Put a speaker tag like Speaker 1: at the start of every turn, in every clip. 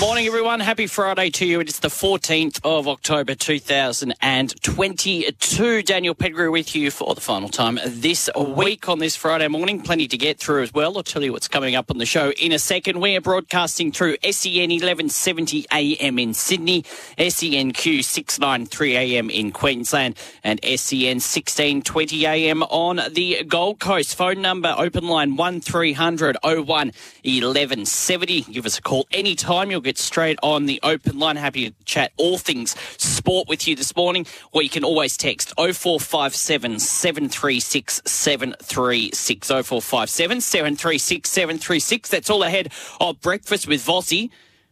Speaker 1: Morning, everyone. Happy Friday to you. It's the 14th of October 2022. Daniel Pettigrew with you for the final time this week on this Friday morning. Plenty to get through as well. I'll tell you what's coming up on the show in a second. We are broadcasting through SEN 1170 AM in Sydney, SENQ 693 AM in Queensland, and SEN 1620 AM on the Gold Coast. Phone number open line 1300 01 1170. Give us a call anytime. You'll get straight on the open line. Happy to chat all things sport with you this morning, or you can always text 0457 736 736. 0457 736 736. That's all ahead of breakfast with Vossi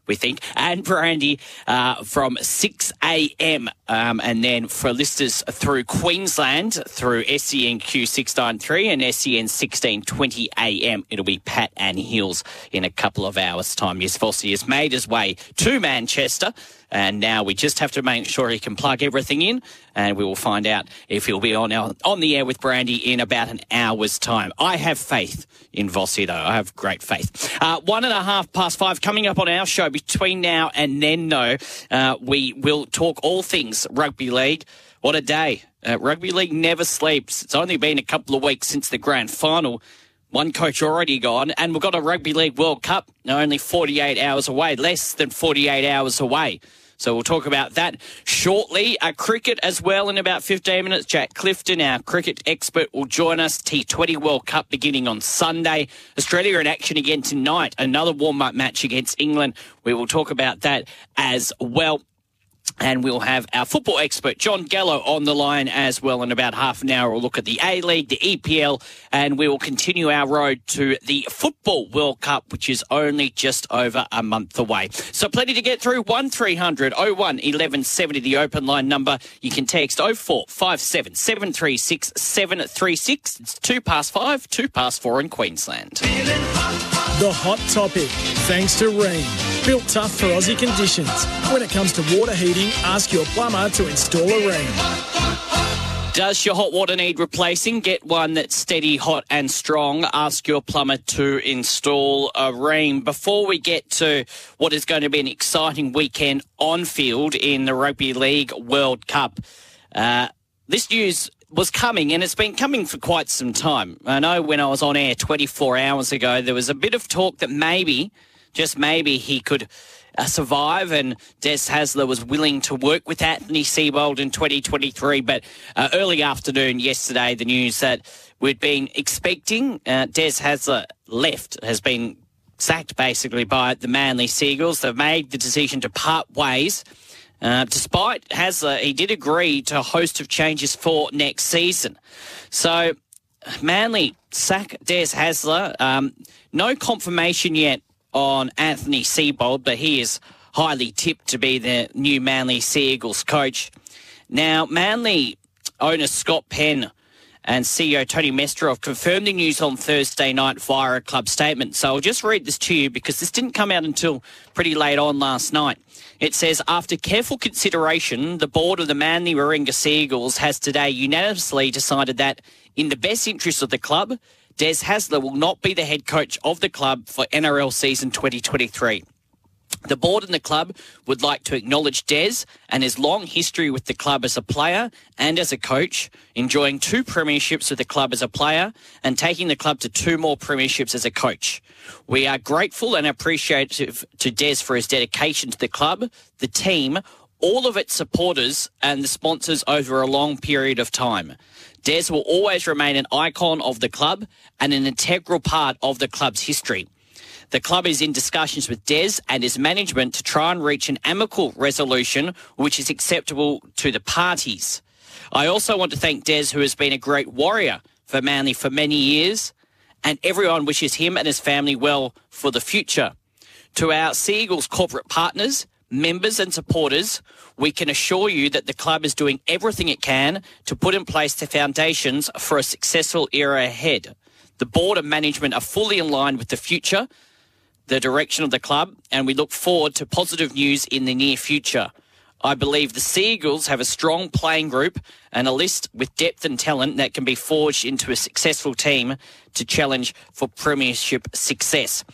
Speaker 1: we think, and Brandy uh, from 6 a.m. Um, and then for listeners through Queensland, through SENQ 693 and SEN 1620 a.m., it'll be Pat and Hills in a couple of hours' time. Yes, Vossi has made his way to Manchester. And now we just have to make sure he can plug everything in, and we will find out if he'll be on our, on the air with Brandy in about an hour's time. I have faith in Vossi, though. I have great faith. Uh, one and a half past five coming up on our show. Between now and then, though, uh, we will talk all things rugby league. What a day! Uh, rugby league never sleeps. It's only been a couple of weeks since the grand final. One coach already gone, and we've got a Rugby League World Cup only 48 hours away, less than 48 hours away. So we'll talk about that shortly. Uh, cricket as well in about 15 minutes. Jack Clifton, our cricket expert, will join us. T20 World Cup beginning on Sunday. Australia in action again tonight. Another warm up match against England. We will talk about that as well. And we'll have our football expert, John Gallo, on the line as well. In about half an hour, we'll look at the A League, the EPL, and we will continue our road to the Football World Cup, which is only just over a month away. So, plenty to get through. 1300 01 1170, the open line number. You can text 0457 736 736. It's two past five, two past four in Queensland.
Speaker 2: The hot topic, thanks to Rheem. Built tough for Aussie conditions. When it comes to water heating, ask your plumber to install a Rheem.
Speaker 1: Does your hot water need replacing? Get one that's steady, hot, and strong. Ask your plumber to install a Rheem. Before we get to what is going to be an exciting weekend on field in the Rugby League World Cup, uh, this news was coming, and it's been coming for quite some time. I know when I was on air 24 hours ago, there was a bit of talk that maybe, just maybe, he could uh, survive, and Des Hasler was willing to work with Anthony Seibold in 2023. But uh, early afternoon yesterday, the news that we'd been expecting uh, Des Hasler left has been sacked basically by the Manly Sea Eagles. They've made the decision to part ways. Uh, despite Hasler, he did agree to a host of changes for next season. So, Manly sack Des Hasler. Um, no confirmation yet on Anthony Seibold, but he is highly tipped to be the new Manly Sea Eagles coach. Now, Manly owner Scott Penn and CEO Tony Mestrov confirmed the news on Thursday night via a club statement. So I'll just read this to you because this didn't come out until pretty late on last night. It says, after careful consideration, the board of the Manly Warringah Sea Eagles has today unanimously decided that, in the best interest of the club, Des Hasler will not be the head coach of the club for NRL season 2023. The board and the club would like to acknowledge Des and his long history with the club as a player and as a coach, enjoying two premierships with the club as a player and taking the club to two more premierships as a coach. We are grateful and appreciative to Des for his dedication to the club, the team, all of its supporters and the sponsors over a long period of time. Des will always remain an icon of the club and an integral part of the club's history. The club is in discussions with Des and his management to try and reach an amicable resolution which is acceptable to the parties. I also want to thank Des, who has been a great warrior for Manly for many years, and everyone wishes him and his family well for the future. To our Sea Eagles corporate partners, members, and supporters, we can assure you that the club is doing everything it can to put in place the foundations for a successful era ahead. The board and management are fully in line with the future, the direction of the club, and we look forward to positive news in the near future. I believe the Sea Eagles have a strong playing group and a list with depth and talent that can be forged into a successful team to challenge for premiership success.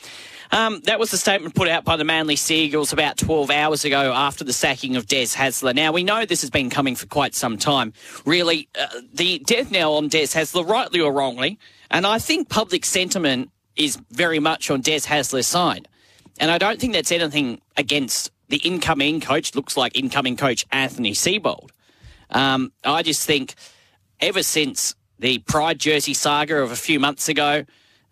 Speaker 1: Um, that was the statement put out by the Manly Sea Eagles about 12 hours ago after the sacking of Des Hasler. Now, we know this has been coming for quite some time. Really, uh, the death knell on Des Hasler, rightly or wrongly, and I think public sentiment is very much on Des Hasler's side. And I don't think that's anything against the incoming coach, looks like incoming coach Anthony Seibold. Um, I just think ever since the Pride jersey saga of a few months ago,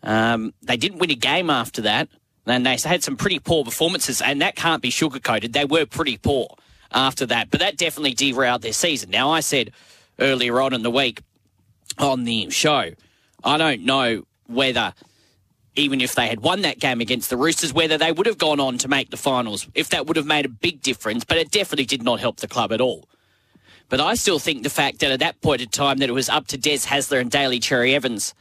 Speaker 1: um, they didn't win a game after that. And they had some pretty poor performances, and that can't be sugarcoated. They were pretty poor after that, but that definitely derailed their season. Now, I said earlier on in the week on the show, I don't know whether, even if they had won that game against the Roosters, whether they would have gone on to make the finals, if that would have made a big difference, but it definitely did not help the club at all. But I still think the fact that at that point in time that it was up to Des Hasler and Daly Cherry Evans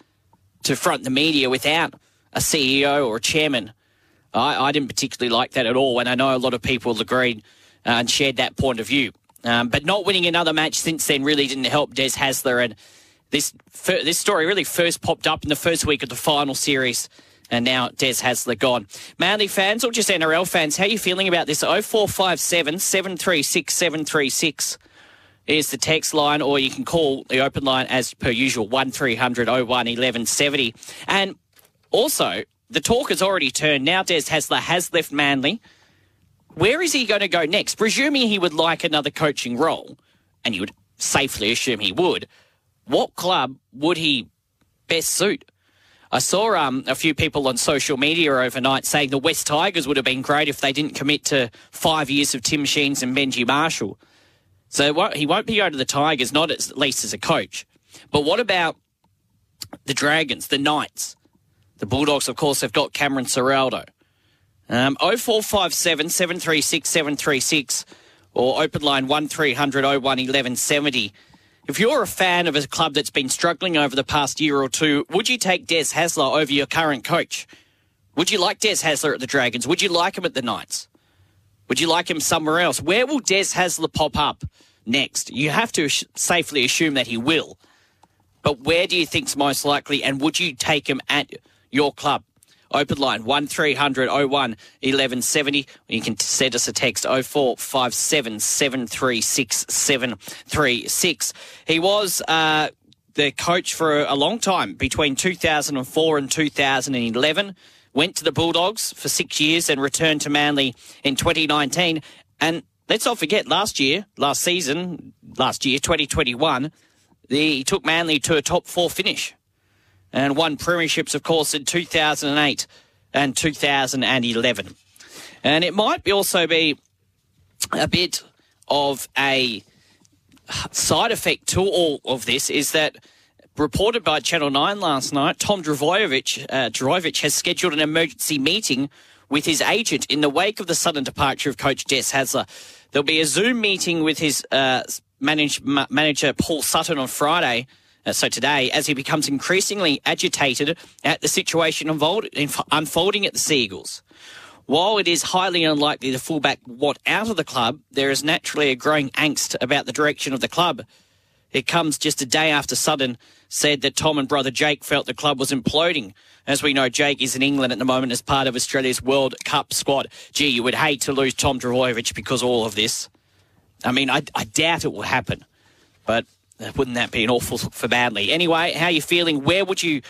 Speaker 1: to front the media without a CEO or a chairman I, I didn't particularly like that at all, and I know a lot of people agreed uh, and shared that point of view. Um, but not winning another match since then really didn't help Des Hasler, and this this story really first popped up in the first week of the final series. And now Des Hasler gone. Manly fans or just NRL fans, how are you feeling about this? 0457 736 736 is the text line, or you can call the open line as per usual, 1300 01 1170. And also, the talk has already turned. Now Des Hasler has left Manly. Where is he going to go next? Presuming he would like another coaching role, and you would safely assume he would, what club would he best suit? I saw um, a few people on social media overnight saying the West Tigers would have been great if they didn't commit to five years of Tim Sheens and Benji Marshall. So he won't be going to the Tigers, not at least as a coach. But what about the Dragons, the Knights? The Bulldogs, of course, have got Cameron Ciraldo. Um, 0457 736 736 or open line 1300 01 1170. If you're a fan of a club that's been struggling over the past year or two, would you take Des Hasler over your current coach? Would you like Des Hasler at the Dragons? Would you like him at the Knights? Would you like him somewhere else? Where will Des Hasler pop up next? You have to safely assume that he will. But where do you think's most likely? And would you take him at your club. Open line 1300 01 1170. You can send us a text 0457 736 736. He was uh, the coach for a long time between 2004 and 2011. Went to the Bulldogs for six years and returned to Manly in 2019. And let's not forget, last year, last season, last year, 2021, the, he took Manly to a top four finish and won premierships, of course, in 2008 and 2011. And it might also be a bit of a side effect to all of this is that reported by Channel 9 last night, Tom Trbojevic, uh, has scheduled an emergency meeting with his agent in the wake of the sudden departure of coach Des Hasler. There'll be a Zoom meeting with his uh, manage, manager Paul Sutton on Friday uh, so today, as he becomes increasingly agitated at the situation involved, unfolding at the Sea Eagles. While it is highly unlikely the fullback want out of the club, there is naturally a growing angst about the direction of the club. It comes just a day after Sutton said that Tom and brother Jake felt the club was imploding. As we know, Jake is in England at the moment as part of Australia's World Cup squad. Gee, you would hate to lose Tom Trbojevic because of all of this. I mean, I, I doubt it will happen, but wouldn't that be an awful look for Manly? Anyway, how are you feeling? Where would you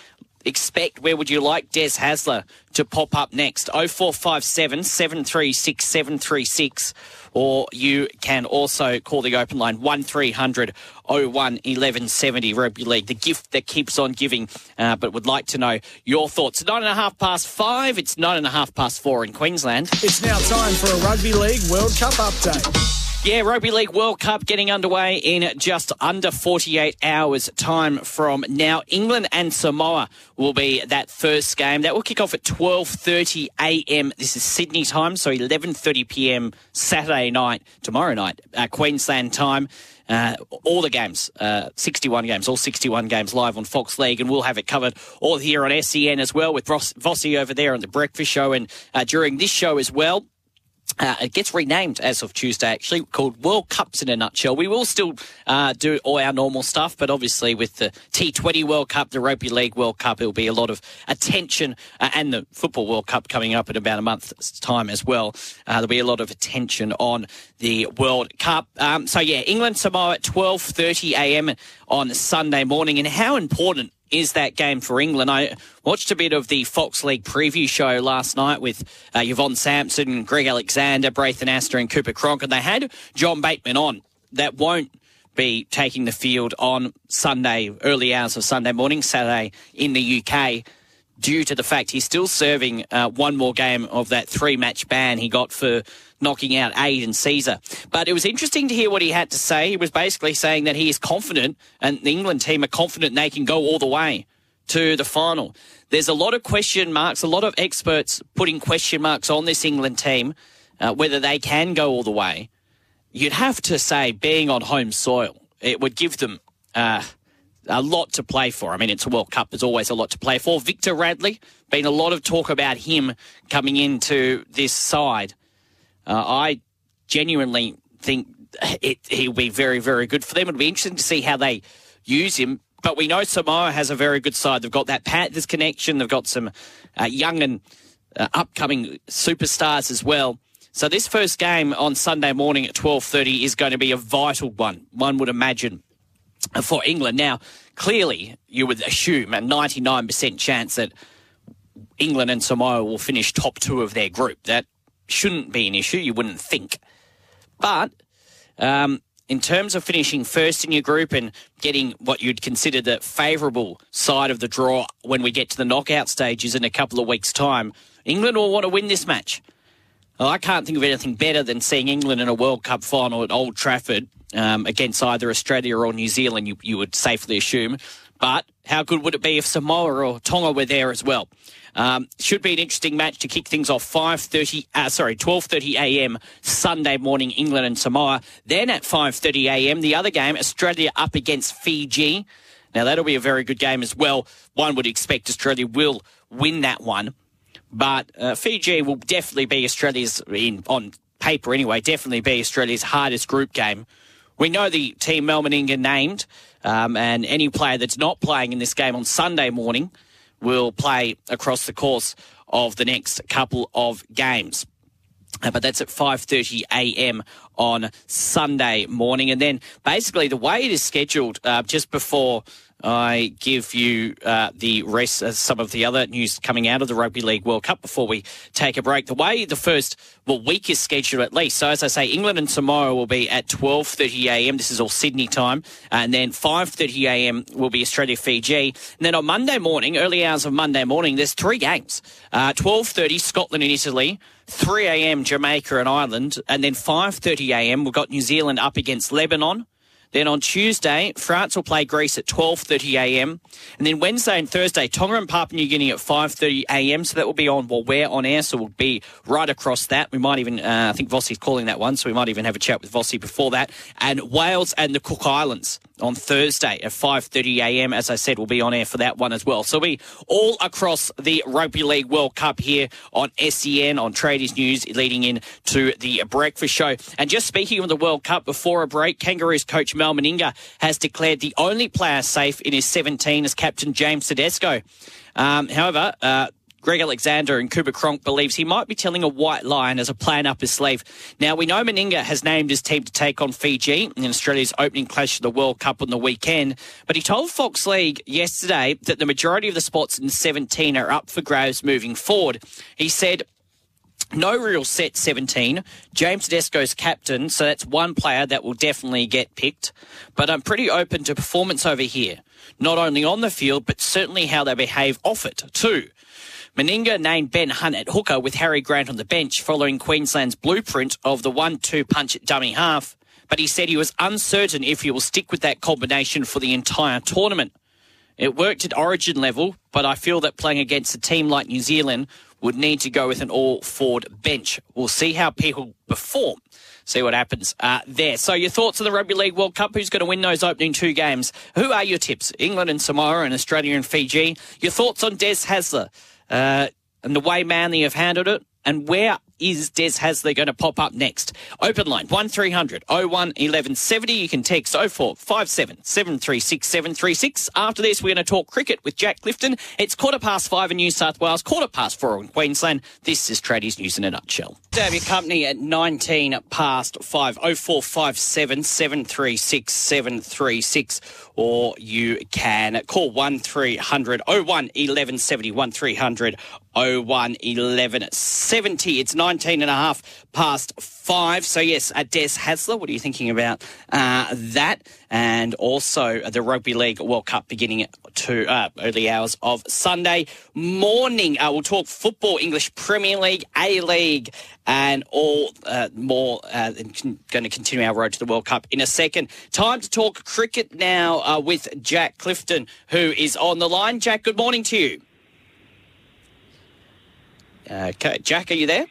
Speaker 1: expect? Where would you like Des Hasler to pop up next? 0457 736 736. Or you can also call the open line 1300 01 1170 Rugby League, the gift that keeps on giving. Uh, but would like to know your thoughts. Nine and a half past five. It's nine and a half past four in Queensland.
Speaker 2: It's now time for a Rugby League World Cup update.
Speaker 1: Yeah, Rugby League World Cup getting underway in just under 48 hours' time from now. England and Samoa will be that first game. That will kick off at 12:30 a.m. This is Sydney time, so 11:30 p.m. Saturday night, tomorrow night, uh, Queensland time. Uh, all the games, uh, 61 games, all 61 games live on Fox League, and we'll have it covered all here on SEN as well with Ross, Vossi over there on the Breakfast Show and uh, during this show as well. Uh, it gets renamed as of Tuesday, actually, called World Cups in a nutshell. We will still uh, do all our normal stuff, but obviously with the T20 World Cup, the Rugby League World Cup, it'll be a lot of attention, uh, and the Football World Cup coming up in about a month's time as well. Uh, there'll be a lot of attention on the World Cup. Um, so yeah, England Samoa at 12:30 a.m. on Sunday morning, and how important is that game for England. I watched a bit of the Fox League preview show last night with uh, Yvonne Sampson, Greg Alexander, Braith Anasta, and Cooper Cronk, and they had John Bateman on. That won't be taking the field on Sunday, early hours of Sunday morning, Saturday in the UK, due to the fact he's still serving uh, one more game of that three match ban he got for knocking out Aidan Sezer. But it was interesting to hear what he had to say. He was basically saying that he is confident, and the England team are confident they can go all the way to the final. There's a lot of question marks, a lot of experts putting question marks on this England team, uh, whether they can go all the way. You'd have to say, being on home soil, it would give them uh, a lot to play for. I mean, it's a World Cup. There's always a lot to play for. Victor Radley, been a lot of talk about him coming into this side. Uh, I genuinely think it, he'll be very, very good for them. It'll be interesting to see how they use him. But we know Samoa has a very good side. They've got that Panthers connection. They've got some uh, young and uh, upcoming superstars as well. So this first game on Sunday morning at 12.30 is going to be a vital one, one would imagine, for England. Now, clearly, you would assume a 99% chance that England and Samoa will finish top two of their group. That shouldn't be an issue, you wouldn't think. But um, in terms of finishing first in your group and getting what you'd consider the favourable side of the draw when we get to the knockout stages in a couple of weeks' time, England will want to win this match. Well, I can't think of anything better than seeing England in a World Cup final at Old Trafford um, against either Australia or New Zealand, you, you would safely assume. But how good would it be if Samoa or Tonga were there as well? Um, should be an interesting match to kick things off. Five thirty, uh, sorry, twelve thirty a.m. Sunday morning, England and Samoa. Then at five thirty a.m. the other game, Australia up against Fiji. Now that'll be a very good game as well. One would expect Australia will win that one, but uh, Fiji will definitely be Australia's in on paper anyway. Definitely be Australia's hardest group game. We know the team Mal Meninga named, um, and any player that's not playing in this game on Sunday morning will play across the course of the next couple of games. Uh, but that's at 5:30 a.m. on Sunday morning, and then basically the way it is scheduled, uh, just before I give you uh, the rest of some of the other news coming out of the Rugby League World Cup before we take a break. The way the first well week is scheduled at least. So as I say, England and tomorrow will be at 12:30 a.m. This is all Sydney time, and then 5:30 a.m. will be Australia Fiji. And then on Monday morning, early hours of Monday morning, there's three games. 12:30 uh, Scotland and Italy. 3 a.m. Jamaica and Ireland, and then 5:30 a.m. we've got New Zealand up against Lebanon. Then on Tuesday, France will play Greece at 12:30 a.m. And then Wednesday and Thursday, Tonga and Papua New Guinea at 5:30 a.m. So that will be on while we're on air. So we'll be right across that. We might even, uh, I think Vossi's calling that one, so we might even have a chat with Vossi before that. And Wales and the Cook Islands on Thursday at 5:30 a.m. As I said, we'll be on air for that one as well. So we all across the Rugby League World Cup here on SEN on Tradies News, leading in to the breakfast show. And just speaking of the World Cup, before a break, Kangaroos coach Mal Meninga has declared the only player safe in his 17 is captain James Tedesco. Um, however, uh, Greg Alexander and Cooper Cronk believes he might be telling a white line as a plan up his sleeve. Now, we know Meninga has named his team to take on Fiji in Australia's opening clash of the World Cup on the weekend, but he told Fox League yesterday that the majority of the spots in 17 are up for grabs moving forward. He said, no real set 17. James Tedesco's captain, so that's one player that will definitely get picked. But I'm pretty open to performance over here, not only on the field, but certainly how they behave off it too. Meninga named Ben Hunt at hooker with Harry Grant on the bench following Queensland's blueprint of the 1-2 punch at dummy half. But he said he was uncertain if he will stick with that combination for the entire tournament. It worked at origin level, but I feel that playing against a team like New Zealand would need to go with an all forward bench. We'll see how people perform. See what happens uh, there. So, your thoughts on the Rugby League World Cup? Who's going to win those opening two games? Who are your tips? England and Samoa and Australia and Fiji. Your thoughts on Des Hasler? uh, and the way Manly have handled it, and where is Des Hasler going to pop up next? Open line 1300 01 1170. You can text 0457 736 736. After this, we're going to talk cricket with Jack Clifton. It's quarter past five in New South Wales, quarter past four in Queensland. This is Tradies News in a nutshell. To your company at 19 past five, 0457 736 736 or you can call 1300 01 1170 1300 01 1170. It's 19 and a half past five. So, yes, uh, Des Hasler, what are you thinking about uh, that? And also the Rugby League World Cup beginning to uh, early hours of Sunday morning. Uh, we'll talk football, English Premier League, A League, and all uh, more. Uh, going to continue our road to the World Cup in a second. Time to talk cricket now uh, with Jack Clifton, who is on the line. Jack, good morning to you. Uh, okay, Jack, are you there?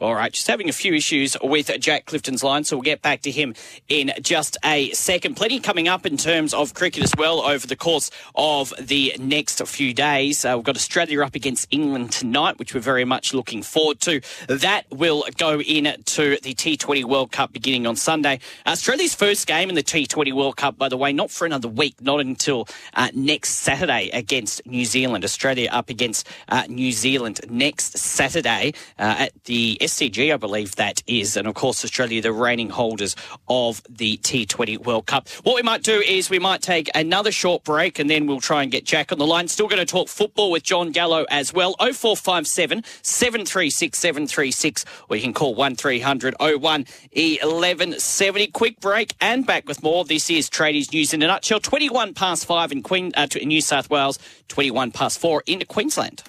Speaker 1: All right, just having a few issues with Jack Clifton's line, so we'll get back to him in just a second. Plenty coming up in terms of cricket as well over the course of the next few days. Uh, we've got Australia up against England tonight, which we're very much looking forward to. That will go in into the T20 World Cup beginning on Sunday. Australia's first game in the T20 World Cup, by the way, not for another week, not until uh, next Saturday against New Zealand. Australia up against uh, New Zealand next Saturday uh, at the SCG, I believe that is. And of course, Australia, the reigning holders of the T20 World Cup. What we might do is we might take another short break and then we'll try and get Jack on the line. Still going to talk football with John Gallo as well. 0457 736 736, or you can call 1300 01 1170. Quick break and back with more. This is Tradies News in a nutshell. 21 past 5 in, Queen, uh, in New South Wales, 21 past 4 in Queensland.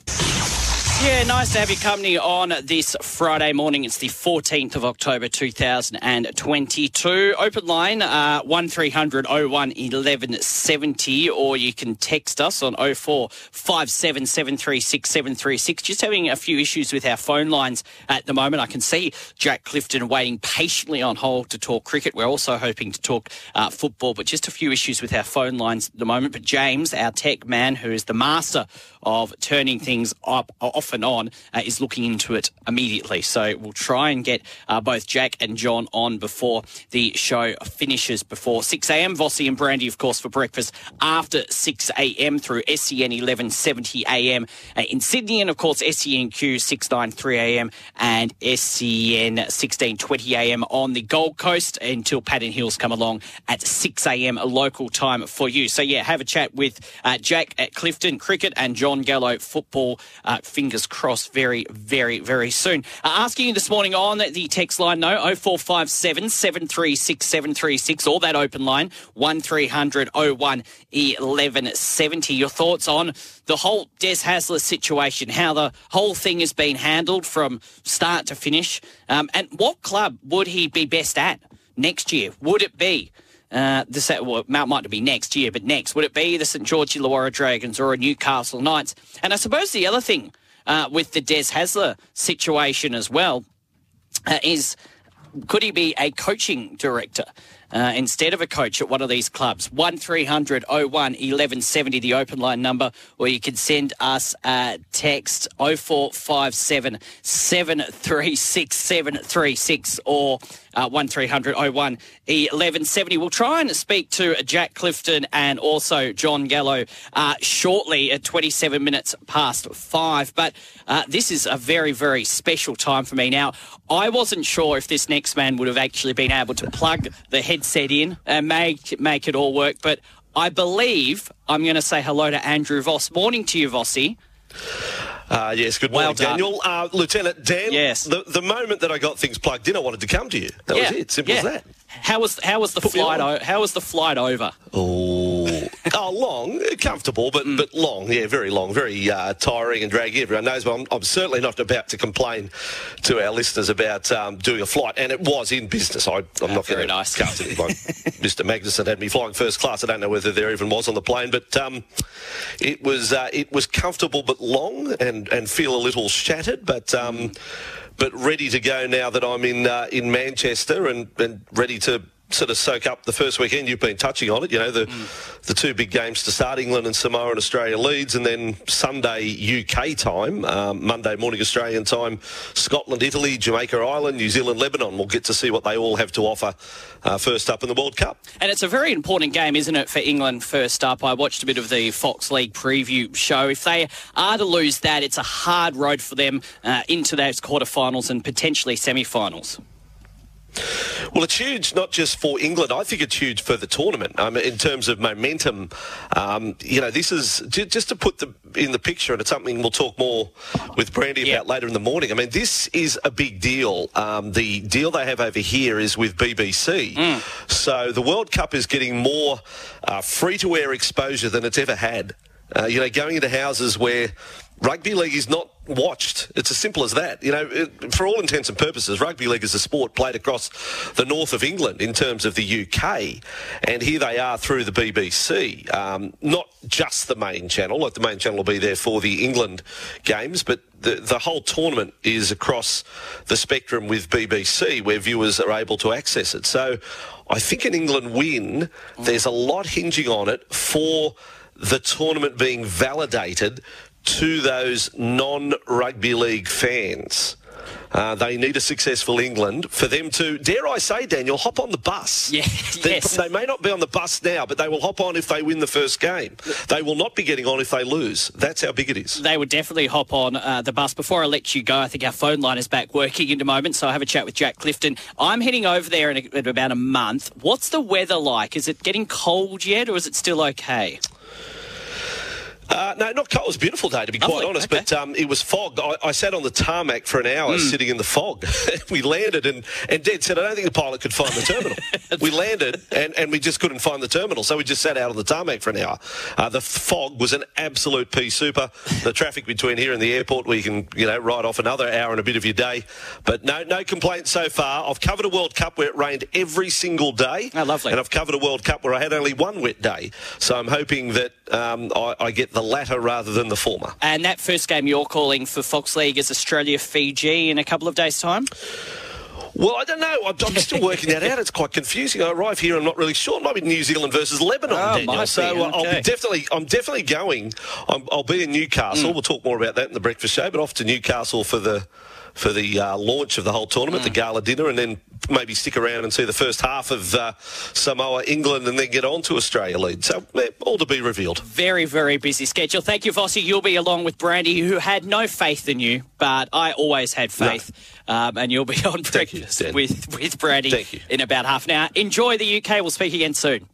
Speaker 1: Yeah, nice to have your company on this Friday morning. It's the 14th of October 2022. Open line uh, 1300 01 1170, or you can text us on 0457 736 736. Just having a few issues with our phone lines at the moment. I can see Jack Clifton waiting patiently on hold to talk cricket. We're also hoping to talk uh, football, but just a few issues with our phone lines at the moment. But James, our tech man, who is the master of turning things up off and on, uh, is looking into it immediately. So we'll try and get uh, both Jack and John on before the show finishes before 6 a.m. Vossi and Brandy, of course, for breakfast after 6 a.m. through SEN 1170 a.m. Uh, in Sydney, and of course SENQ 693 a.m. and SEN 1620 a.m. on the Gold Coast until Pat and Hills come along at 6 a.m. local time for you. So yeah, have a chat with uh, Jack at Clifton Cricket and John John Gallo football. Uh, fingers crossed very, very, very soon. Uh, asking you this morning on the text line, no, 0457 736 736, or that open line, 1300 01 1170. Your thoughts on the whole Des Hasler situation, how the whole thing has been handled from start to finish, um, and what club would he be best at next year? Would it be uh, this well, might not be next year, but next would it be the St George Illawarra Dragons or a Newcastle Knights? And I suppose the other thing uh, with the Des Hasler situation as well uh, is could he be a coaching director? Uh, instead of a coach at one of these clubs. 1300 01 1170, the open line number, or you can send us a text 0457 736 736 or uh, 1300 01 1170. We'll try and speak to Jack Clifton and also John Gallo uh, shortly at 27 minutes past five. But uh, this is a very, very special time for me. Now, I wasn't sure if this next man would have actually been able to plug the headset in and make, make it all work, but I believe I'm going to say hello to Andrew Voss. Morning to you, Vossi.
Speaker 3: Uh, yes, good morning,
Speaker 1: well
Speaker 3: Daniel. Uh, Lieutenant Dan,
Speaker 1: yes.
Speaker 3: the, the moment that I got things plugged in, I wanted to come to you. That
Speaker 1: yeah.
Speaker 3: was it. Simple
Speaker 1: yeah.
Speaker 3: as that.
Speaker 1: How was how was the
Speaker 3: Put
Speaker 1: flight? O- how was the flight over?
Speaker 3: Oh, oh, long, comfortable, but but long. Yeah, very long, very uh, tiring and draggy. Everyone knows, but I'm, I'm, certainly not about to complain to our listeners about um, doing a flight, and it was in business. I, am
Speaker 1: Ah,
Speaker 3: not
Speaker 1: very
Speaker 3: going to
Speaker 1: nice.
Speaker 3: like Mr. Magnuson had me flying first class. I don't know whether there even was on the plane, but um, it was uh, it was comfortable but long, and and feel a little shattered, but. Um, but ready to go now that I'm in uh, in Manchester and, and ready to sort of soak up the first weekend. You've been touching on it, you know, the the two big games to start England and Samoa and Australia leads, and then Sunday UK time, um, Monday morning Australian time, Scotland, Italy, Jamaica, Ireland, New Zealand, Lebanon. We'll get to see what they all have to offer uh, first up in the World Cup.
Speaker 1: And it's a very important game, isn't it, for England first up? I watched a bit of the Fox League preview show. If they are to lose that, it's a hard road for them uh, into those quarterfinals and potentially semi-finals.
Speaker 3: Well, it's huge not just for England. I think it's huge for the tournament um, in terms of momentum. Um, you know, this is j- just to put the in the picture, and it's something we'll talk more with Brandy
Speaker 1: Yeah.
Speaker 3: about later in the morning. I mean, this is a big deal. Um, the deal they have over here is with BBC, so the World Cup is getting more uh, free-to-air exposure than it's ever had. Uh, you know, going into houses where rugby league is not watched. It's as simple as that. You know, it, for all intents and purposes, rugby league is a sport played across the north of England in terms of the UK, and here they are through the BBC. Um, not just the main channel, like the main channel will be there for the England games, but the, the whole tournament is across the spectrum with BBC, where viewers are able to access it. So, I think an England win, there's a lot hinging on it for the tournament being validated to those non-rugby league fans. Uh, they need a successful England for them to, dare I say, Daniel, hop on the bus.
Speaker 1: Yeah,
Speaker 3: they,
Speaker 1: yes.
Speaker 3: they may not be on the bus now, but they will hop on if they win the first game. They will not be getting on if they lose. That's how big it is.
Speaker 1: They would definitely hop on uh, the bus. Before I let you go, I think our phone line is back working in a moment, so I'll have a chat with Jack Clifton. I'm heading over there in, a, in about a month. What's the weather like? Is it getting cold yet, or is it still okay?
Speaker 3: Uh, no, not cold. It was a beautiful day, to be quite
Speaker 1: Lovely,
Speaker 3: honest.
Speaker 1: okay.
Speaker 3: But um, it was fog. I, I sat on the tarmac for an hour
Speaker 1: Hmm.
Speaker 3: sitting in the fog. we landed, and, and Dad said, I don't think the pilot could find the terminal. we landed, and, and we just couldn't find the terminal. So we just sat out on the tarmac for an hour. Uh, the fog was an absolute pea super. The traffic between here and the airport, where you can you know, write off another hour and a bit of your day. But no, no complaints so far. I've covered a World Cup where it rained every single day.
Speaker 1: Oh, lovely.
Speaker 3: And I've covered a World Cup where I had only one wet day. So I'm hoping that um, I, I get the latter rather than the former.
Speaker 1: And that first game you're calling for Fox League is Australia Fiji in a couple of days' time?
Speaker 3: Well, I don't know. I'm, I'm still working that out. It's quite confusing. I arrive here. I'm not really sure. It might be New Zealand versus Lebanon,
Speaker 1: Oh,
Speaker 3: Daniel. so
Speaker 1: be,
Speaker 3: uh, I'll be definitely. I'm definitely going. I'm, I'll be in. Newcastle. We'll talk more about that in the breakfast show. But off to Newcastle for the for the uh, launch of the whole tournament,
Speaker 1: Hmm.
Speaker 3: the gala dinner, and then maybe stick around and see the first half of uh, Samoa, England, and then get on to Australia lead. So all to be revealed.
Speaker 1: Very, very busy schedule. Thank you, Vossi. You'll be along with Brandy, who had no faith in you, but I always had faith. Um, and you'll be on
Speaker 3: Thank you,
Speaker 1: with, with Brandy
Speaker 3: Thank you.
Speaker 1: in about half an hour. Enjoy the UK. We'll speak again soon.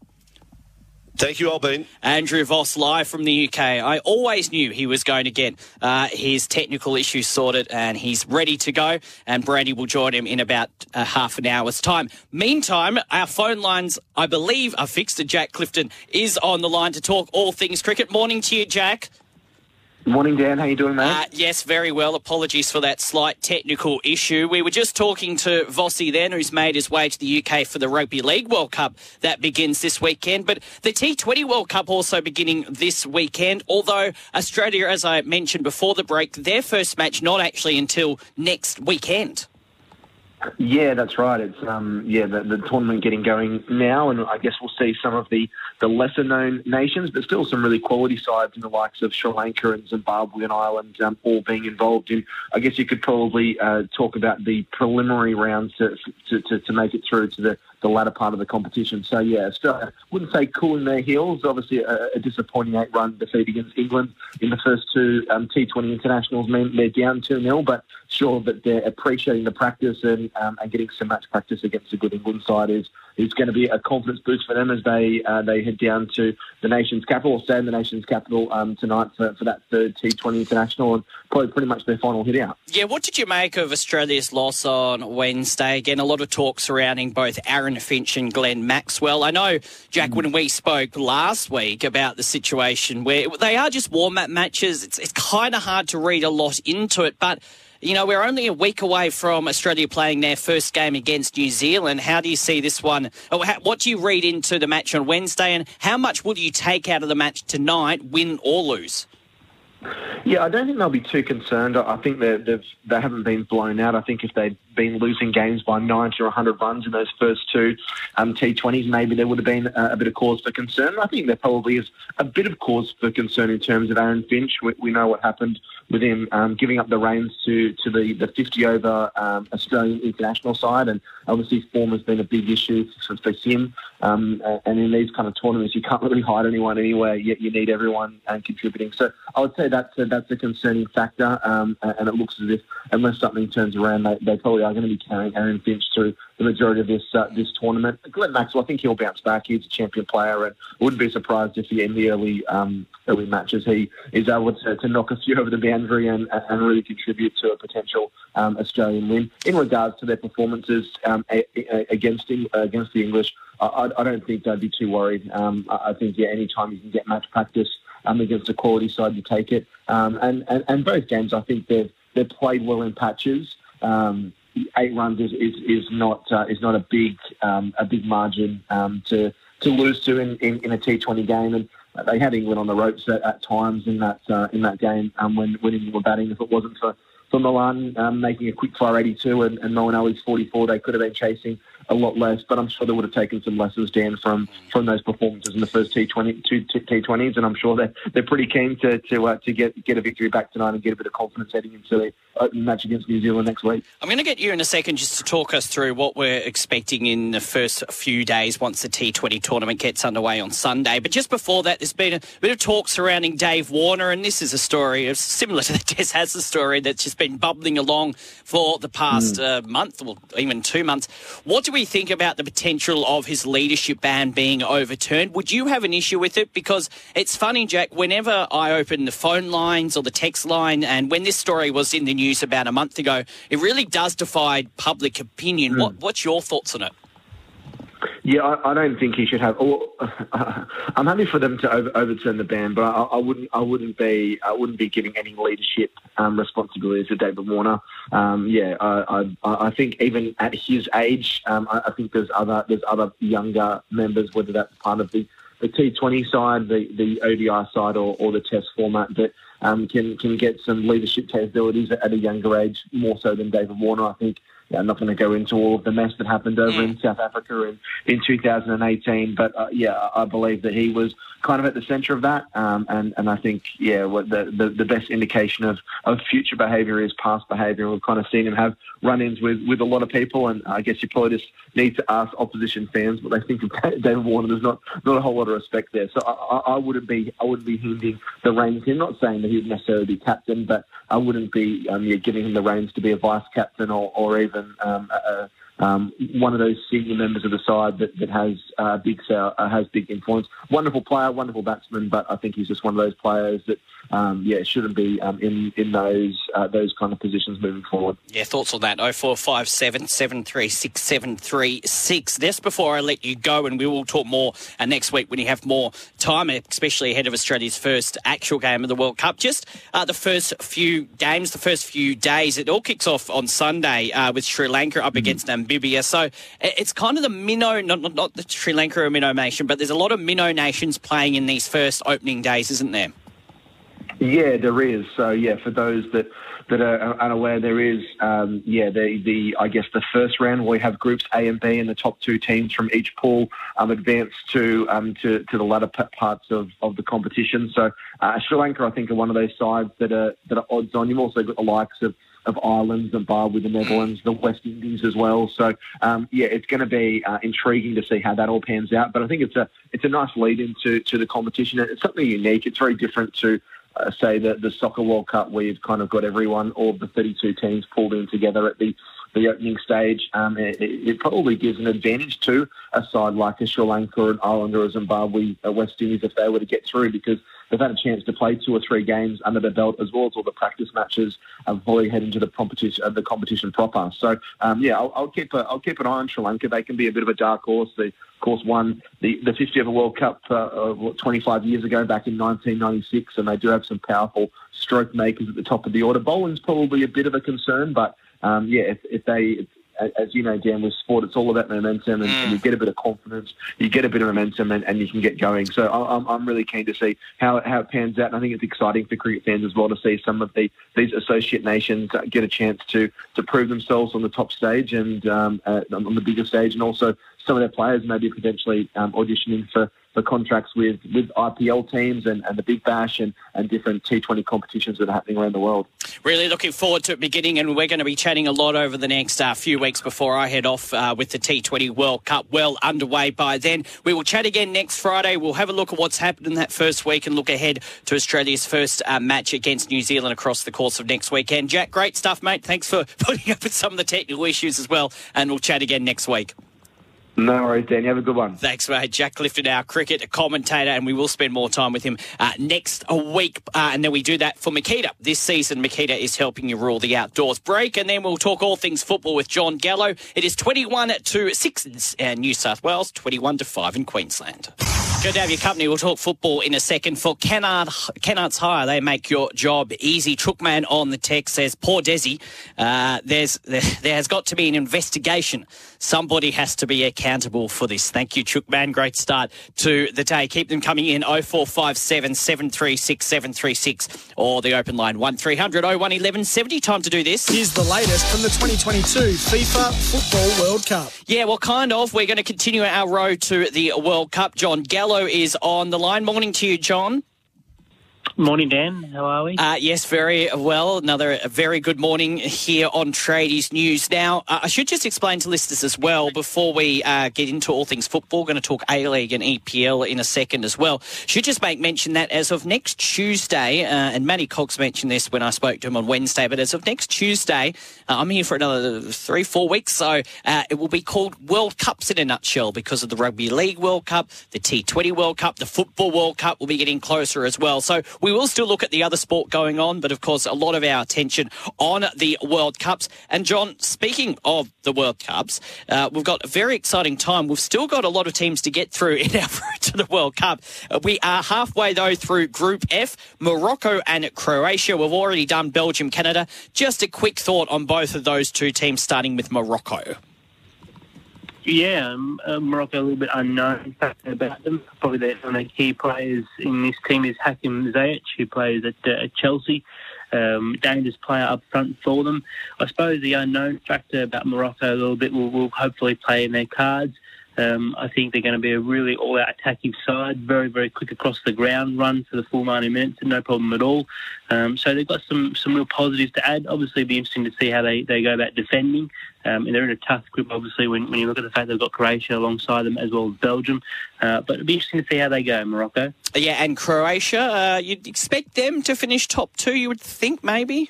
Speaker 3: Thank you, Albin.
Speaker 1: Andrew Voss live from the UK. I always knew he was going to get uh, his technical issues sorted and he's ready to go. And Brandy will join him in about uh, half an hour's time. Meantime, our phone lines, I believe, are fixed. And Jack Clifton is on the line to talk all things cricket. Morning to you, Jack.
Speaker 4: Morning, Dan. How are you doing, mate?
Speaker 1: Uh, yes, very well. Apologies for that slight technical issue. We were just talking to Vossi then, who's made his way to the UK for the Rugby League World Cup that begins this weekend. But the T20 World Cup also beginning this weekend, although Australia, as I mentioned before the break, their first match not actually until next weekend.
Speaker 4: Yeah, that's right. It's um, yeah, the, the tournament getting going now, and I guess we'll see some of the, the lesser known nations, but still some really quality sides in the likes of Sri Lanka and Zimbabwe and Ireland, um, all being involved in. I guess you could probably uh, talk about the preliminary rounds to, to, to, to make it through to the the latter part of the competition. So yeah, Australia wouldn't say cooling their heels. Obviously, a, a disappointing eight-run defeat against England in the first two um, T20 internationals mean they're down two 0 but sure that they're appreciating the practice and, um, and getting some match practice against a good England side is is going to be a confidence boost for them as they uh, they head down to the nation's capital, or stay in the nation's capital um, tonight for, for that third T20 international and probably pretty much their final hit out.
Speaker 1: Yeah, what did you make of Australia's loss on Wednesday? Again, a lot of talk surrounding both Aaron Finch and Glenn Maxwell. I know, Jack, mm. when we spoke last week about the situation where they are just warm up matches, it's, it's kind of hard to read a lot into it, but you know, we're only a week away from Australia playing their first game against New Zealand. How do you see this one? What do you read into the match on Wednesday, and how much will you take out of the match tonight, win or lose?
Speaker 4: Yeah, I don't think they'll be too concerned. I think they've they haven't been blown out. I think if they'd been losing games by 90 or 100 runs in those first two um, T20s, maybe there would have been a, a, bit of cause for concern. I think there probably is a bit of cause for concern in terms of Aaron Finch. We, we know what happened with him um, giving up the reins to, to the, the 50 over um, Australian international side, and obviously form has been a big issue for, for him. Um, and in these kind of tournaments, you can't really hide anyone anywhere. Yet you need everyone um, contributing. So I would say that's a, that's a concerning factor. Um, and it looks as if unless something turns around, they, they probably are going to be carrying Aaron Finch through the majority of this uh, this tournament. Glenn Maxwell, I think he'll bounce back. He's a champion player, and wouldn't be surprised if he, in the early um, early matches he is able to, to knock a few over the boundary and, and really contribute to a potential um, Australian win. In regards to their performances um, against against the English, I, I, don't think they'd be too worried. Um, I, think yeah, any time you can get match practice um, against a quality side, you take it. Um, and, and and both games, I think they've they've played well in patches. Um, eight runs is, is, is not uh, is not a big um, a big margin um, to to lose to in, in, in a T20 game, and they had England on the ropes at, at times in that uh, in that game um, when when England were batting. If it wasn't for for Malan um, making a quick fire 82 and, and Moeen 44, they could have been chasing a lot less. But I'm sure they would have taken some lessons, Dan, from from those performances in the first T20 two T20s, and I'm sure they're they're pretty keen to to uh, to get get a victory back tonight and get a bit of confidence heading into the opening match against New Zealand next week.
Speaker 1: I'm going to get you in a second just to talk us through what we're expecting in the first few days once the T20 tournament gets underway on Sunday. But just before that, there's been a bit of talk surrounding Dave Warner, and this is a story similar to the Des Hasler story that's just been bubbling along for the past mm. uh, month or even two months. What do we think about the potential of his leadership ban being overturned? Would you have an issue with it? Because it's funny, Jack, whenever I open the phone lines or the text line, and when this story was in the news about a month ago, it really does defy public opinion. Mm. What, what's your thoughts on it?
Speaker 4: Yeah, I, I, don't think he should have. Or, I'm happy for them to over, overturn the ban, but I, I, wouldn't. I wouldn't be. I wouldn't be giving any leadership um, responsibilities to David Warner. Um, yeah, I, I, think even at his age, um, I, think there's other there's other younger members, whether that's part of the, the T20 side, the the ODI side, or, or the Test format that um, can can get some leadership capabilities at a younger age, more so than David Warner. I think I'm not going to go into all of the mess that happened over in South Africa in, in 2018, but uh, yeah, I believe that he was kind of at the centre of that, um, and and I think yeah, the, the, the best indication of, of future behaviour is past behaviour. We've kind of seen him have run-ins with, with a lot of people, and I guess you probably just need to ask opposition fans what they think of David Warner. There's not not a whole lot of respect there, so I, I wouldn't be I wouldn't be handing the reins. I'm not saying that he would necessarily be captain, but I wouldn't be um, yeah, giving him the reins to be a vice captain or or even even um, a, um, one of those senior members of the side that, that has uh, big uh, has big influence. Wonderful player, wonderful batsman, but I think he's just one of those players that um, yeah shouldn't be um, in in those uh, those kind of positions moving forward.
Speaker 1: Yeah, thoughts on that? Oh four five seven seven three six seven three six. Just before I let you go, and we will talk more uh, next week when you have more time, especially ahead of Australia's first actual game of the World Cup. Just uh, the first few games, the first few days. It all kicks off on Sunday uh, with Sri Lanka up mm-hmm. against Namibia. So it's kind of the minnow, not, not, not the Sri Lanka minnow nation, but there's a lot of minnow nations playing in these first opening days, isn't there?
Speaker 4: Yeah, there is. So yeah, for those that that are unaware, there is, um, yeah, the, the I guess the first round we have groups A and B, and the top two teams from each pool um, advance to um, to to the latter parts of, of the competition. So uh, Sri Lanka, I think, are one of those sides that are that are odds on. You've also got the likes of of Ireland, Zimbabwe, the Netherlands, the West Indies as well. So um, yeah, it's going to be uh, intriguing to see how that all pans out. But I think it's a it's a nice lead into to the competition. It's something unique. It's very different to. Uh, say the the soccer World Cup, where you've kind of got everyone, all of the 32 teams pulled in together at the the opening stage. Um, it, it, probably gives an advantage to a side like a Sri Lanka, an Ireland, or a Zimbabwe, a West Indies if they were to get through because they've had a chance to play two or three games under their belt as well as all the practice matches before they head into the competition, uh, the competition proper. So um, yeah, I'll, I'll, keep a, I'll keep an eye on Sri Lanka. They can be a bit of a dark horse. They of course won the, the 50 over World Cup uh, 25 years ago back in 1996, and they do have some powerful stroke makers at the top of the order. Bowling's probably a bit of a concern, but um, yeah, if, if they as you know, Dan, with sport, it's all about momentum, and, mm. and, you get a bit of confidence, you get a bit of momentum, and, and you can get going. So I'm, I'm really keen to see how, how it pans out, and I think it's exciting for cricket fans as well to see some of the these associate nations get a chance to to prove themselves on the top stage and um, uh, on the bigger stage, and also some of their players maybe potentially um, auditioning for for contracts with, with IPL teams and, and the Big Bash and, and different T20 competitions that are happening around the world.
Speaker 1: Really looking forward to it beginning, and we're going to be chatting a lot over the next uh, few weeks before I head off uh, with the T20 World Cup well underway by then. We will chat again next Friday. We'll have a look at what's happened in that first week and look ahead to Australia's first uh, match against New Zealand across the course of next weekend. Jack, great stuff, mate. Thanks for putting up with some of the technical issues as well, and we'll chat again next week.
Speaker 4: No worries, Dan. You have a good one.
Speaker 1: Thanks, mate. Jack Clifton, our cricket commentator, and we will spend more time with him uh, next week. Uh, and then we do that for Makita. This season, Makita is helping you rule the outdoors break. And then we'll talk all things football with John Gallo. It is 21 to 6 in New South Wales, 21 to 5 in Queensland. Good to have your company. We'll talk football in a second. For Kennard, Kennard's Hire, they make your job easy. Trookman on the text says, poor Desi, uh, there's, there, there has got to be an investigation. Somebody has to be accountable for this. Thank you, Trookman. Great start to the day. Keep them coming in 0457 736 736 or the open line 1300 01 1170. Time to do this.
Speaker 2: Here's the latest from the 2022 FIFA Football World Cup.
Speaker 1: Yeah, well, kind of. We're going to continue our road to the World Cup. John Gallo is on the line. Morning to you, John.
Speaker 5: Morning, Dan. How are we? Uh,
Speaker 1: yes, very well. Another very good morning here on Tradies News. Now, uh, I should just explain to listeners as well before we uh, get into all things football. We're going to talk A League and EPL in a second as well. Should just make mention that as of next Tuesday, uh, and Matty Cox mentioned this when I spoke to him on Wednesday, but as of next Tuesday, uh, I'm here for another three, four weeks, so uh, it will be called World Cups in a nutshell because of the Rugby League World Cup, the T20 World Cup, the Football World Cup will be getting closer as well. So we will still look at the other sport going on, but of course, a lot of our attention on the World Cups. And John, speaking of the World Cups, uh, we've got a very exciting time. We've still got a lot of teams to get through in our route to the World Cup. Uh, we are halfway, though, through Group F, Morocco and Croatia. We've already done Belgium, Canada. Just a quick thought on both of those two teams, starting with Morocco.
Speaker 5: Yeah, um, uh, Morocco a little bit unknown factor about them. Probably the, one of the key players in this team is Hakim Ziyech, who plays at, uh, Chelsea. Um, dangerous player up front for them. I suppose the unknown factor about Morocco a little bit will, will hopefully play in their cards. Um, I think they're going to be a really all-out attacking side, very, very quick across the ground, run for the full 90 minutes, no problem at all. Um, so they've got some, some real positives to add. Obviously, it'll be interesting to see how they, they go about defending. Um, and they're in a tough group, obviously, when, when you look at the fact they've got Croatia alongside them as well as Belgium. Uh, but it'll be interesting to see how they go, Morocco.
Speaker 1: Yeah, and Croatia, uh, you'd expect them to finish top two, you would think, maybe?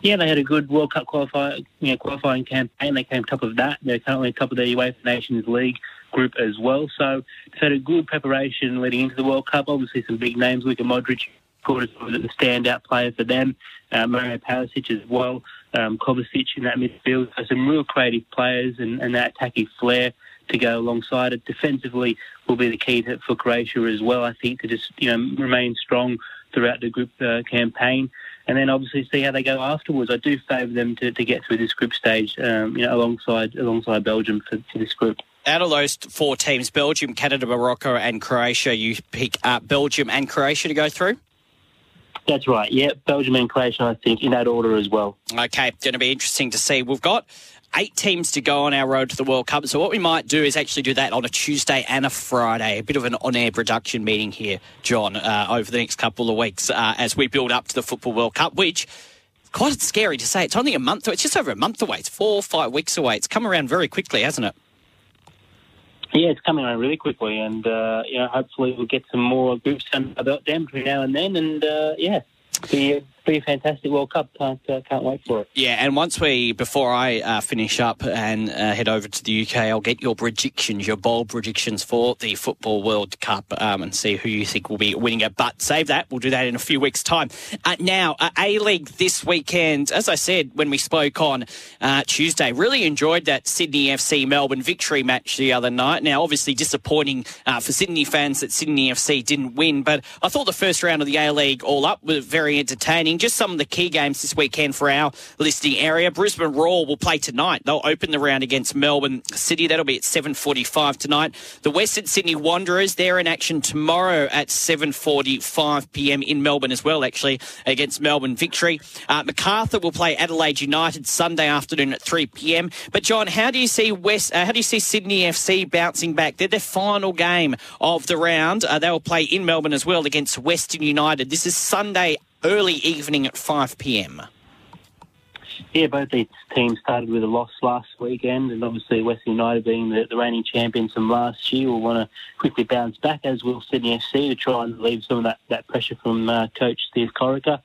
Speaker 5: Yeah, they had a good World Cup qualifying, you know, qualifying campaign. They came top of that. They're currently top of the UEFA Nations League group as well. So they've had a good preparation leading into the World Cup. Obviously, some big names, Luka Modric, of the standout player for them. Uh, Mario Perisic as well, um, Kovacic in that midfield. So some real creative players and, and that attacking flair to go alongside it. Defensively will be the key to, for Croatia as well. I think to just you know remain strong throughout the group uh, campaign and then obviously see how they go afterwards. I do favour them to, to get through this group stage, um, you know, alongside alongside Belgium for, for, this group.
Speaker 1: Out of those four teams, Belgium, Canada, Morocco, and Croatia, you pick uh, Belgium and Croatia to go through.
Speaker 5: That's right. Yeah, Belgium and Croatia, I think, in that order as well.
Speaker 1: Okay, going to be interesting to see. We've got eight teams to go on our road to the World Cup. So what we might do is actually do that on a Tuesday and a Friday, a bit of an on-air production meeting here, John, uh, over the next couple of weeks uh, as we build up to the Football World Cup, which quite scary to say. It's only a month. It's just over a month away. It's four or five weeks away. It's come around very quickly, hasn't it?
Speaker 5: Yeah, it's coming around really quickly, and uh, you know, hopefully we'll get some more groups under them between now and then, and uh, yeah, be be a fantastic World Cup. Can't uh, can't wait for it.
Speaker 1: Yeah, and once we before I uh, finish up and uh, head over to the UK, I'll get your predictions, your bold predictions for the Football World Cup, um, and see who you think will be winning it. But save that; we'll do that in a few weeks' time. Uh, now, uh, A League this weekend, as I said when we spoke on uh, Tuesday, really enjoyed that Sydney FC Melbourne victory match the other night. Now, obviously disappointing for Sydney fans that Sydney FC didn't win, but I thought the first round of the A League all up was very entertaining just some of the key games this weekend for our listing area. Brisbane Roar will play tonight. They'll open the round against Melbourne City. That'll be at 7.45 tonight. The Western Sydney Wanderers, they're in action tomorrow at 7.45pm in Melbourne as well, actually, against Melbourne Victory. Uh, Macarthur will play Adelaide United Sunday afternoon at 3pm. But, John, how do you see West? Uh, how do you see Sydney FC bouncing back? They're their final game of the round. Uh, they will play in Melbourne as well against Western United. This is Sunday early evening at 5 pm.
Speaker 5: Yeah, both these teams started with a loss last weekend, and obviously Western United being the, the reigning champions from last year will want to quickly bounce back, as will Sydney FC, to try and relieve some of that, that pressure from uh, coach Steve Corica.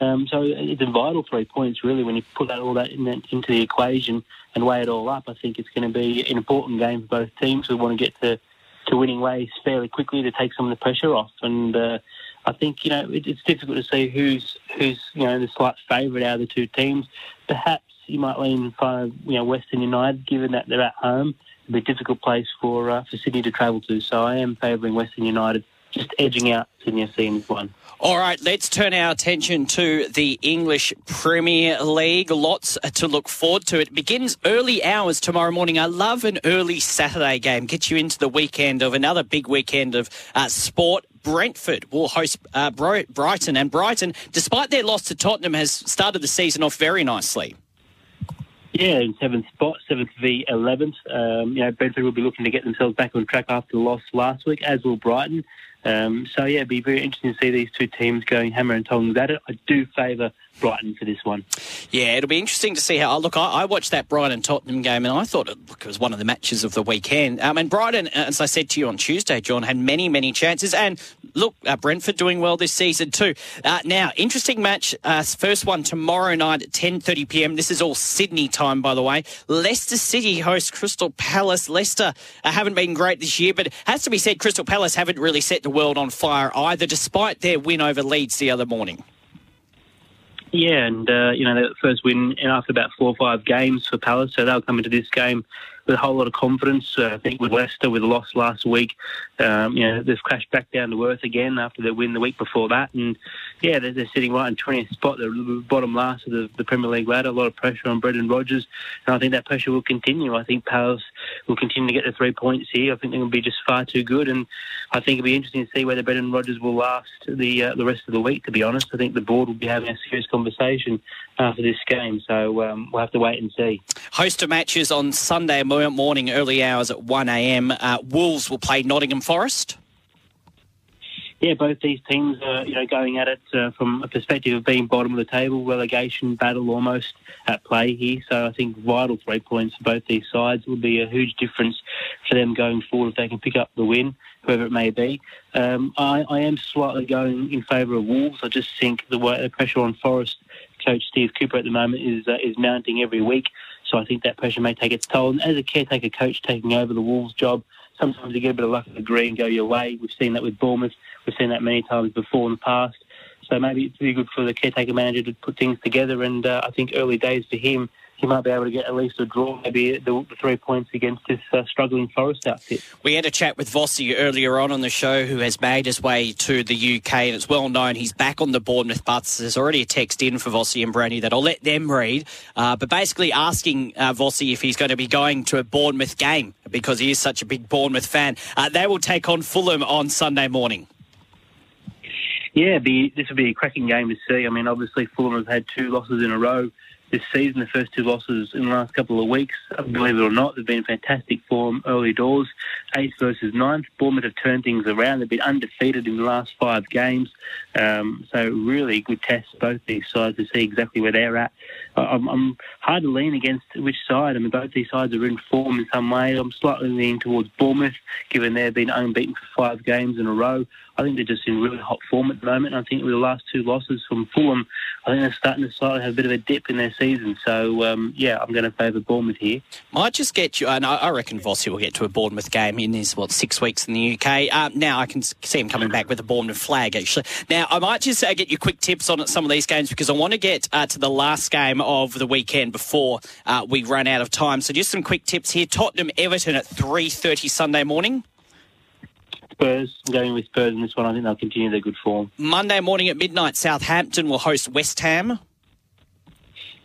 Speaker 5: Um, so it's a vital three points, really, when you put that, all that in, into the equation and weigh it all up. I think it's going to be an important game for both teams who want to get to, to winning ways fairly quickly to take some of the pressure off. And uh, I think you know it, it's difficult to see who's who's you know the slight favourite out of the two teams. Perhaps you might lean for you know Western United, given that they're at home. It'll be a difficult place for uh, for Sydney to travel to. So I am favouring Western United, just edging out Sydney FC in this one.
Speaker 1: All right, let's turn our attention to the English Premier League. Lots to look forward to. It begins early hours tomorrow morning. I love an early Saturday game. Get you into the weekend of another big weekend of uh, sport. Brentford will host uh, Brighton, and Brighton, despite their loss to Tottenham, has started the season off very nicely.
Speaker 5: Yeah, in seventh spot, seventh v eleventh. Um, you know, Brentford will be looking to get themselves back on track after the loss last week, as will Brighton. Um, so yeah, it'd be very interesting to see these two teams going hammer and tongs at it. I do favour Brighton for this one.
Speaker 1: Yeah, it'll be interesting to see how. Look, I, I watched that Brighton Tottenham game, and I thought it, look, it was one of the matches of the weekend. Um, and Brighton, as I said to you on Tuesday, John, had many, many chances. And look, uh, Brentford doing well this season too. Uh, now, interesting match. Uh, first one tomorrow night at 10:30 p.m. This is all Sydney time, by the way. Leicester City host Crystal Palace. Leicester uh, haven't been great this year, but has to be said, Crystal Palace haven't really set the world on fire either, despite their win over Leeds the other morning.
Speaker 5: Yeah, and uh, you know, the first win after about four or five games for Palace, so they'll come into this game with a whole lot of confidence. Uh, I think with Leicester, with a loss last week, um, you know, they've crashed back down to earth again after their win the week before that. And yeah, they're, they're sitting right in 20th spot, the bottom last of the, the, Premier League ladder. A lot of pressure on Brendan Rodgers. And I think that pressure will continue. I think Palace will continue to get the three points here. I think going to be just far too good. And I think it'll be interesting to see whether Brendan Rodgers will last the uh, the rest of the week, to be honest. I think the board will be having a serious conversation after this game. So um, we'll have to wait and see.
Speaker 1: Host of matches on Sunday morning, early hours at 1am. Uh, Wolves will play Nottingham Forest.
Speaker 5: Yeah, both these teams are you know going at it uh, from a perspective of being bottom of the table, relegation battle almost at play here. So I think vital three points for both these sides will be a huge difference for them going forward if they can pick up the win, whoever it may be. Um, I, I, am slightly going in favour of Wolves. I just think the, way, the pressure on Forest coach Steve Cooper at the moment is uh, is mounting every week. So I think that pressure may take its toll. And as a caretaker coach taking over the Wolves job, sometimes you get a bit of luck of the green and go your way. We've seen that with Bournemouth. We've seen that many times before in the past. So maybe it's really good for the caretaker manager to put things together. And uh, I think early days for him he might be able to get at least a draw, maybe the, the three points against this uh, struggling Forest outfit.
Speaker 1: We had a chat with Vossi earlier on on the show, who has made his way to the UK, and it's well known he's back on the Bournemouth bus. There's already a text in for Vossi and Brandy that I'll let them read, uh, but basically asking uh, Vossi if he's going to be going to a Bournemouth game because he is such a big Bournemouth fan. Uh, they will take on Fulham on Sunday morning.
Speaker 5: Yeah, be, this would be a cracking game to see. I mean, obviously Fulham have had two losses in a row this season, the first two losses in the last couple of weeks. Believe it or not, they've been fantastic form early doors. Eighth versus ninth. Bournemouth have turned things around. They've been undefeated in the last five games. Um, so really good test both these sides to see exactly where they're at. I'm, I'm, hard to lean against which side. I mean, both these sides are in form in some way. I'm slightly leaning towards Bournemouth, given they've been unbeaten for five games in a row. I think they're just in really hot form at the moment. I think with the last two losses from Fulham, I think they're starting to slightly have a bit of a dip in their season. So, um, yeah, I'm going to favour Bournemouth here.
Speaker 1: Might just get you, and I reckon Vossi will get to a Bournemouth game in his, what, six weeks in the UK. Uh, now I can see him coming back with a Bournemouth flag, actually. Now, I might just uh, get you quick tips on some of these games because I want to get uh, to the last game of the weekend before uh, we run out of time. So just some quick tips here. Tottenham Everton at 3.30 Sunday morning.
Speaker 5: Spurs. I'm going with Spurs in this one. I think they'll continue their good form.
Speaker 1: Monday morning at midnight, Southampton will host West Ham.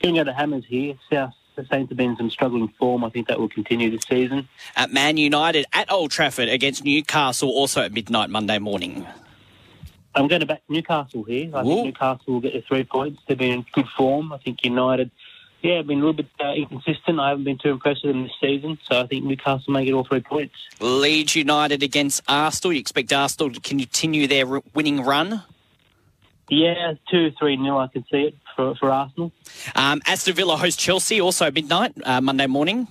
Speaker 5: Going to go to Hammers here. South the Saints have been in some struggling form. I think that will continue this season.
Speaker 1: At Man United at Old Trafford against Newcastle, also at midnight Monday morning.
Speaker 5: I'm going to back Newcastle here. I Ooh. think Newcastle will get the three points. They've been in good form. I think United yeah, I've been a little bit uh, inconsistent. I haven't been too impressed with them this season, so I think Newcastle may get all three points.
Speaker 1: Leeds United against Arsenal. You expect Arsenal to continue their winning run?
Speaker 5: Yeah, two, three nil. I can see it for, for Arsenal.
Speaker 1: Um, Aston Villa host Chelsea also midnight uh, Monday morning.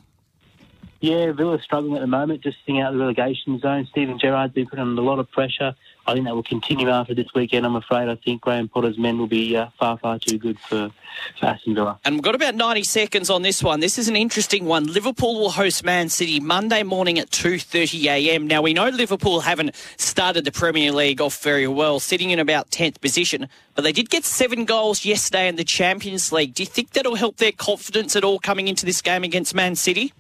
Speaker 5: Yeah, Villa's struggling at the moment, just sitting out the relegation zone. Steven Gerrard's been putting under a lot of pressure. I think that will continue after this weekend. I'm afraid. I think Graham Potter's men will be uh, far, far too good for, for Aston Villa.
Speaker 1: And we've got about 90 seconds on this one. This is an interesting one. Liverpool will host Man City Monday morning at 2:30 a.m. Now we know Liverpool haven't started the Premier League off very well, sitting in about 10th position, but they did get seven goals yesterday in the Champions League. Do you think that'll help their confidence at all coming into this game against Man City?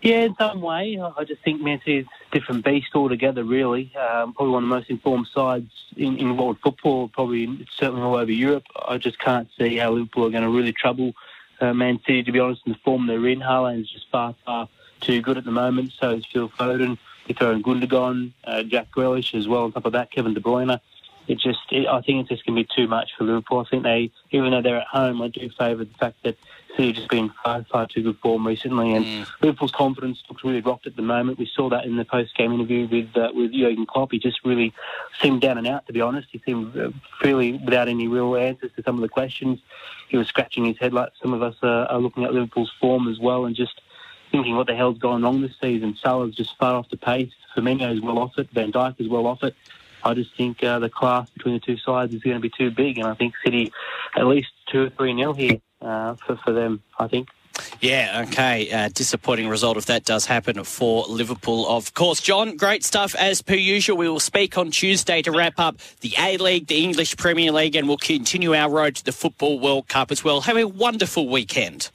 Speaker 5: Yeah, in some way. I just think Man City is a different beast altogether, really. Um, probably one of the most informed sides in, in world football, probably certainly all over Europe. I just can't see how Liverpool are going to really trouble uh, Man City, to be honest, in the form they're in. Haaland is just far, far too good at the moment. So is Phil Foden. In Gundogan, uh, Jack Grealish as well. On top of that, Kevin De Bruyne. It just, it, I think it's just going to be too much for Liverpool. I think they, even though they're at home, I do favour the fact that City just been far, far too good form recently, and mm. Liverpool's confidence looks really rocked at the moment. We saw that in the post-game interview with uh, with Jurgen Klopp. He just really seemed down and out, to be honest. He seemed uh, fairly without any real answers to some of the questions. He was scratching his head like some of us uh, are looking at Liverpool's form as well, and just thinking what the hell's gone wrong this season. Salah's just far off the pace. Firmino is well off it. Van Dijk is well off it. I just think uh, the class between the two sides is going to be too big, and I think City at least two or three nil here uh, for for them. I think.
Speaker 1: Yeah, okay. Uh, disappointing result if that does happen for Liverpool, of course. John, great stuff as per usual. We will speak on Tuesday to wrap up the A League, the English Premier League, and we'll continue our road to the Football World Cup as well. Have a wonderful weekend.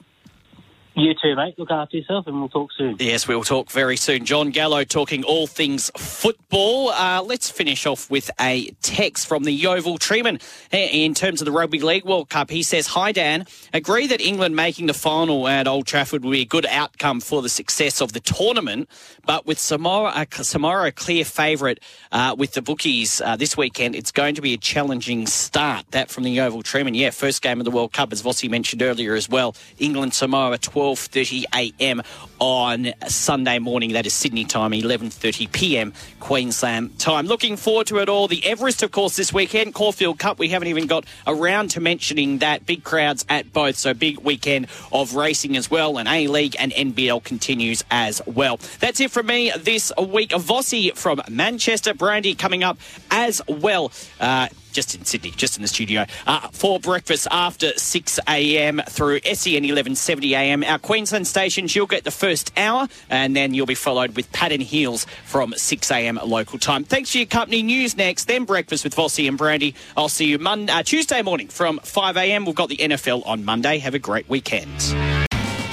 Speaker 5: You too, mate. Look after yourself and we'll talk soon.
Speaker 1: Yes, we'll talk very soon. John Gallo talking all things football. Uh, let's finish off with a text from the Yeovil Treeman in terms of the Rugby League World Cup. He says, Hi, Dan. Agree that England making the final at Old Trafford would be a good outcome for the success of the tournament, but with Samoa, uh, Samoa a clear favourite uh, with the bookies uh, this weekend, it's going to be a challenging start. That from the Yeovil Treeman. Yeah, first game of the World Cup, as Vossi mentioned earlier as well. England Samoa 12 12.30 a.m. on Sunday morning. That is Sydney time, 11.30 p.m. Queensland time. Looking forward to it all. The Everest, of course, this weekend. Caulfield Cup. We haven't even got around to mentioning that. Big crowds at both. So big weekend of racing as well. And A-League and NBL continues as well. That's it from me this week. Vossi from Manchester. Brandy coming up as well. Uh, just in Sydney, just in the studio, uh, for breakfast after 6 a.m. through SEN 1170 a.m. Our Queensland stations, you'll get the first hour, and then you'll be followed with Pat and Hills from 6 a.m. local time. Thanks for your company. News next, then breakfast with Vossi and Brandy. I'll see you Monday, uh, Tuesday morning from 5 a.m. We've got the NFL on Monday. Have a great weekend.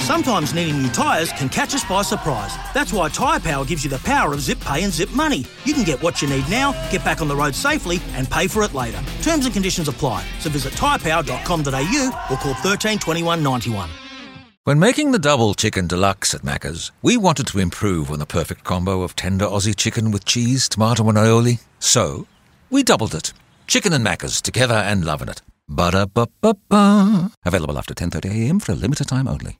Speaker 6: Sometimes needing new tyres can catch us by surprise. That's why Tyre Power gives you the power of zip pay and zip money. You can get what you need now, get back on the road safely, and pay for it later. Terms and conditions apply. So visit tyrepower.com.au or call 13 21 91.
Speaker 7: When making the double chicken deluxe at Macca's, we wanted to improve on the perfect combo of tender Aussie chicken with cheese, tomato, and aioli. So, we doubled it. Chicken and Macca's, together and loving it. Ba-da-ba-ba-ba. Available after 10.30am for a limited time only.